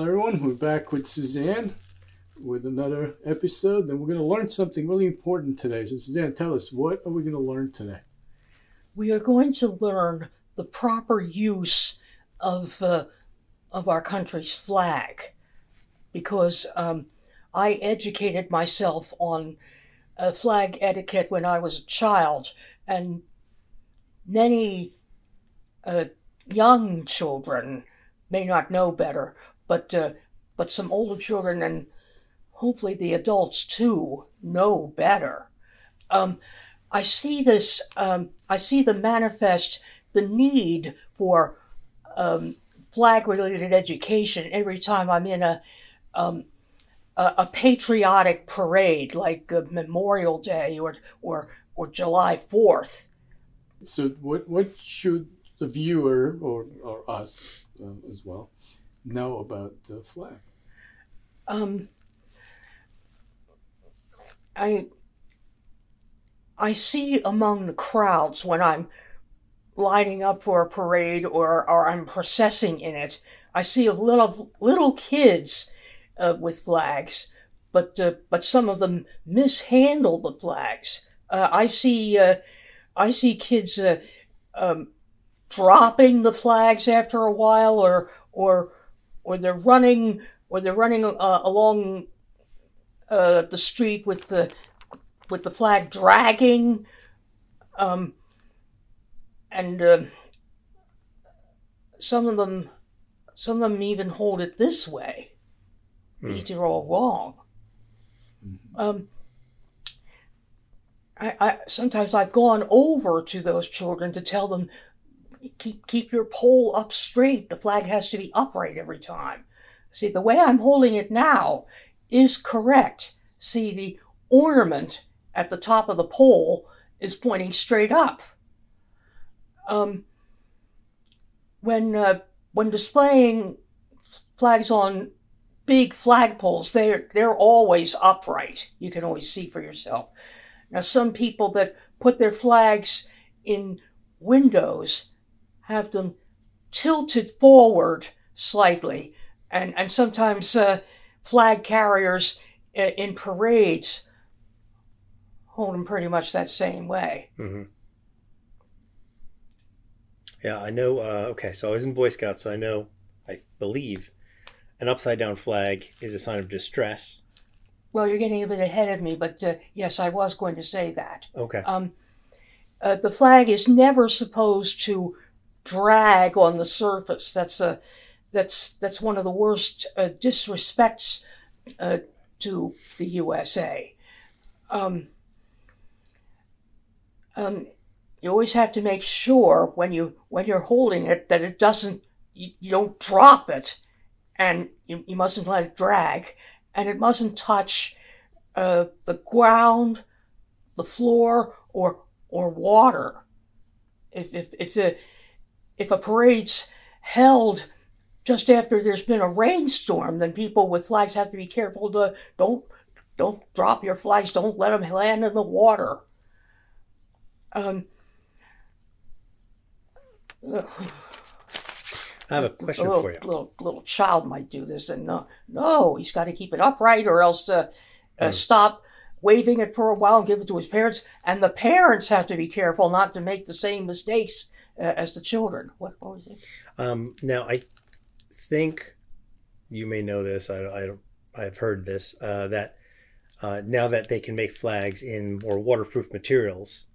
Hi everyone, we're back with Suzanne with another episode, and we're going to learn something really important today. So, Suzanne, tell us what are we going to learn today? We are going to learn the proper use of uh, of our country's flag, because um, I educated myself on uh, flag etiquette when I was a child, and many uh, young children may not know better, but uh, but some older children and hopefully the adults too know better. Um, I see this. Um, I see the manifest the need for um, flag-related education every time I'm in a um, a, a, patriotic parade like Memorial Day or or or July Fourth. So, what what should the viewer or or us uh, as well know about the flag? Um, I I see among the crowds when I'm lining up for a parade or, or I'm processing in it, I see a little little kids uh, with flags, but uh, but some of them mishandle the flags. Uh, I see uh, I see kids uh, um, dropping the flags after a while, or or or they're running or they're running uh, along uh, the street with the with the flag dragging, um, and uh, some of them some of them even hold it this way. Mm. These are all wrong. Mm-hmm. Um, I, I sometimes I've gone over to those children to tell them keep keep your pole up straight. The flag has to be upright every time. See, the way I'm holding it now is correct. See, the ornament at the top of the pole is pointing straight up. Um, when uh, when displaying flags on big flagpoles, they're they're always upright. You can always see for yourself. Now, some people that put their flags in windows have them tilted forward slightly, and and sometimes uh, flag carriers in parades hold them pretty much that same way. Mm-hmm. Yeah, I know. Uh, okay, so I was in Boy Scouts, so I know. I believe an upside down flag is a sign of distress. Well, you're getting a bit ahead of me, but uh, yes, I was going to say that. Okay. Um, uh, the flag is never supposed to drag on the surface. That's a that's that's one of the worst uh, disrespects uh, to the USA. Um, um, you always have to make sure when you when you're holding it that it doesn't you, you don't drop it, and you, you mustn't let it drag, and it mustn't touch uh, the ground, the floor, or or water. If if if a, if a parade's held just after there's been a rainstorm, then people with flags have to be careful to don't don't drop your flags. Don't let them land in the water. Um, I have a question little, for you. Little little child might do this, and no, no, he's got to keep it upright, or else uh, uh, mm. stop waving it for a while and give it to his parents. And the parents have to be careful not to make the same mistakes uh, as the children. What, what was it? Um, now I think you may know this. I, I I've heard this uh, that uh, now that they can make flags in more waterproof materials,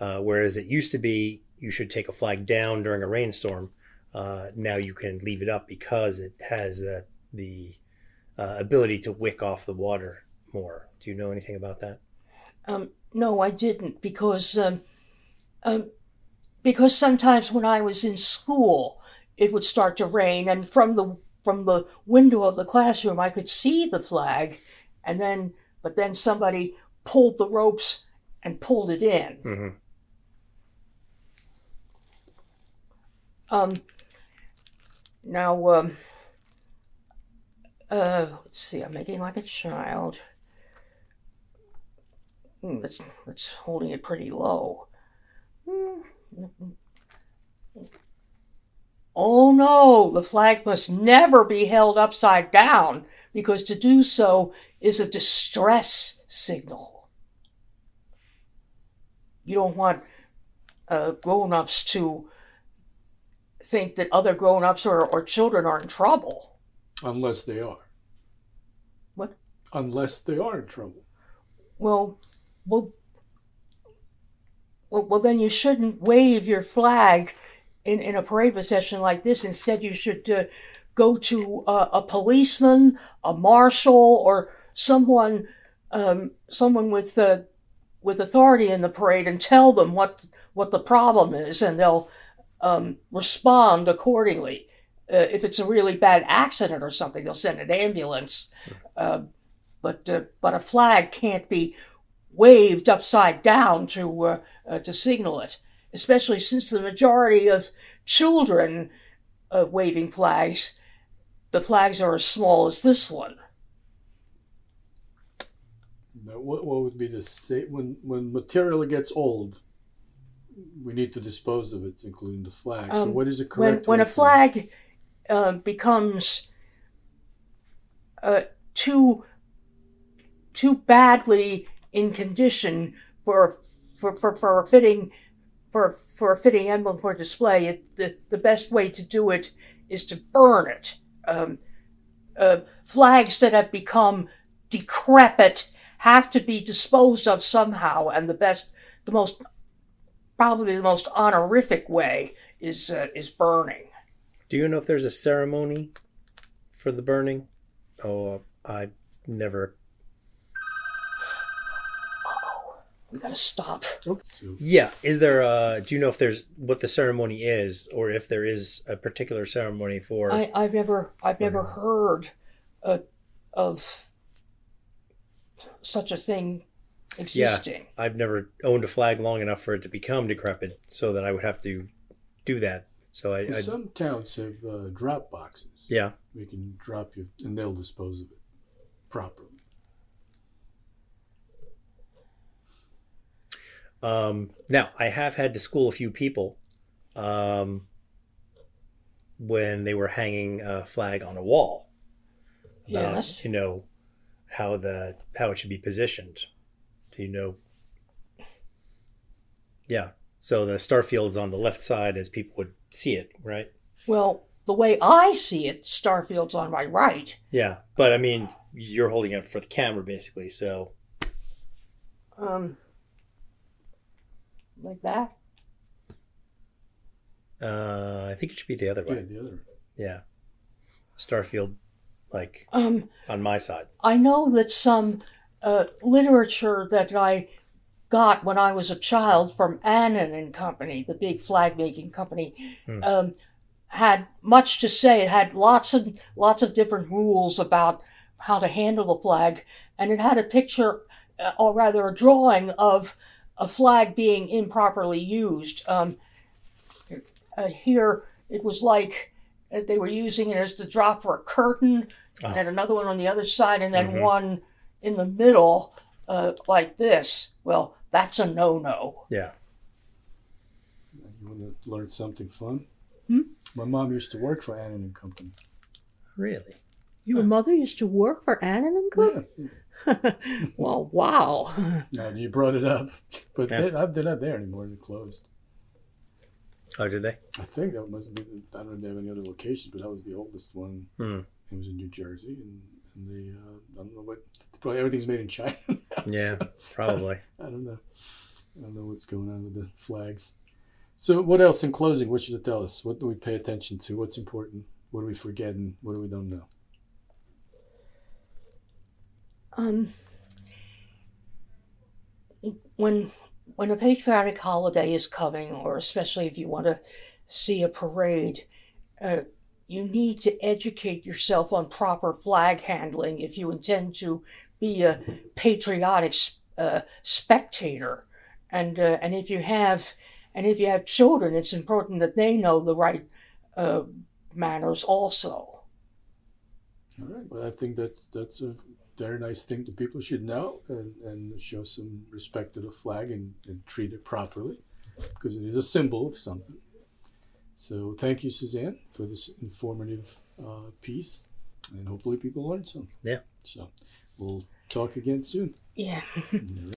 uh, whereas it used to be you should take a flag down during a rainstorm. Uh, now you can leave it up because it has the, the uh, ability to wick off the water more. Do you know anything about that? Um, no, I didn't because um, um, because sometimes when I was in school, it would start to rain, and from the from the window of the classroom, I could see the flag, and then but then somebody pulled the ropes and pulled it in. Mm-hmm. Um, now, um, uh, let's see, I'm making like a child. Mm, that's, that's holding it pretty low. Mm. Oh no, the flag must never be held upside down because to do so is a distress signal. You don't want uh, grown ups to think that other grown ups or, or children are in trouble. Unless they are. What? Unless they are in trouble. Well, well, well, well then you shouldn't wave your flag in, in a parade procession like this. Instead, you should uh, go to uh, a policeman, a marshal, or someone, um, someone with uh, with authority in the parade, and tell them what what the problem is, and they'll um, respond accordingly. Uh, if it's a really bad accident or something, they'll send an ambulance. Uh, but uh, but a flag can't be waved upside down to uh, uh, to signal it, especially since the majority of children uh, waving flags, the flags are as small as this one. Now, what, what would be the say when when material gets old? We need to dispose of it, including the flag. so, Um, what is the When correct? when way a flag uh, becomes uh, too too badly in condition for for, for, for a fitting for for a fitting emblem for display, it, the the best way to do it is to burn it. Um, uh, flags that have become decrepit have to be disposed of somehow, and the best, the most, probably the most honorific way is uh, is burning. Do you know if there's a ceremony for the burning? Oh, I never. We gotta stop. Okay, Yeah, is there? a do you know if there's what the ceremony is, or if there is a particular ceremony for? I, I've never I've never heard uh, of such a thing existing. Yeah, I've never owned a flag long enough for it to become decrepit, so that I would have to do that. So I, I some towns have uh, drop boxes. yeah. We can drop you, and they'll dispose of it properly. Um, now, I have had to school a few people um, when they were hanging a flag on a wall. about, Yes. You know how the how it should be positioned. Do you know? Yeah. So the starfield's on the left side as people would see it, right? Well, the way I see it, Starfield's on my right. Yeah. But I mean, you're holding it for the camera basically, so Um, like that. uh, I think it should be the other Yeah, way. the other. Yeah. Starfield, like Um, on my side. I know that some uh, literature that I got when I was a child from Annin and Company, the big flag making company, Hmm. um, had much to say. It had lots and lots of different rules about how to handle the flag, and it had a picture, uh, or rather a drawing of a flag being improperly used. Um, uh, here, it was like uh, they were using it as the drop for a curtain, Oh. and another one on the other side, and then Mhm. one in the middle, uh, like this. Well, that's a no-no. Yeah. You want to learn something fun? Hmm? My mom used to work for Annin and Company. Really? Your mother used to work for Annin and Yeah. well, wow. Now you brought it up, but Yeah. they, they're not there anymore. They're closed. Oh, did they? I think that must be. I don't know if they have any other locations, but that was the oldest one. Hmm. It was in New Jersey, and, and they. Uh, I don't know what. Probably everything's made in China. now, Yeah, so probably. I don't know. I don't know what's going on with the flags. So, what else in closing? What should you tell us? What do we pay attention to? What's important? What do we forget, and what do we don't know? Um, when when a patriotic holiday is coming, or especially if you want to see a parade, uh, you need to educate yourself on proper flag handling if you intend to be a patriotic uh, spectator, and uh, and if you have and if you have children, it's important that they know the right uh, manners also. All right. Well, I think that that's a very nice thing that people should know and, and show some respect to the flag and, and treat it properly because it is a symbol of something. So thank you, Suzanne, for this informative uh, piece, and hopefully people learned something. Yeah. So we'll talk again soon. Yeah.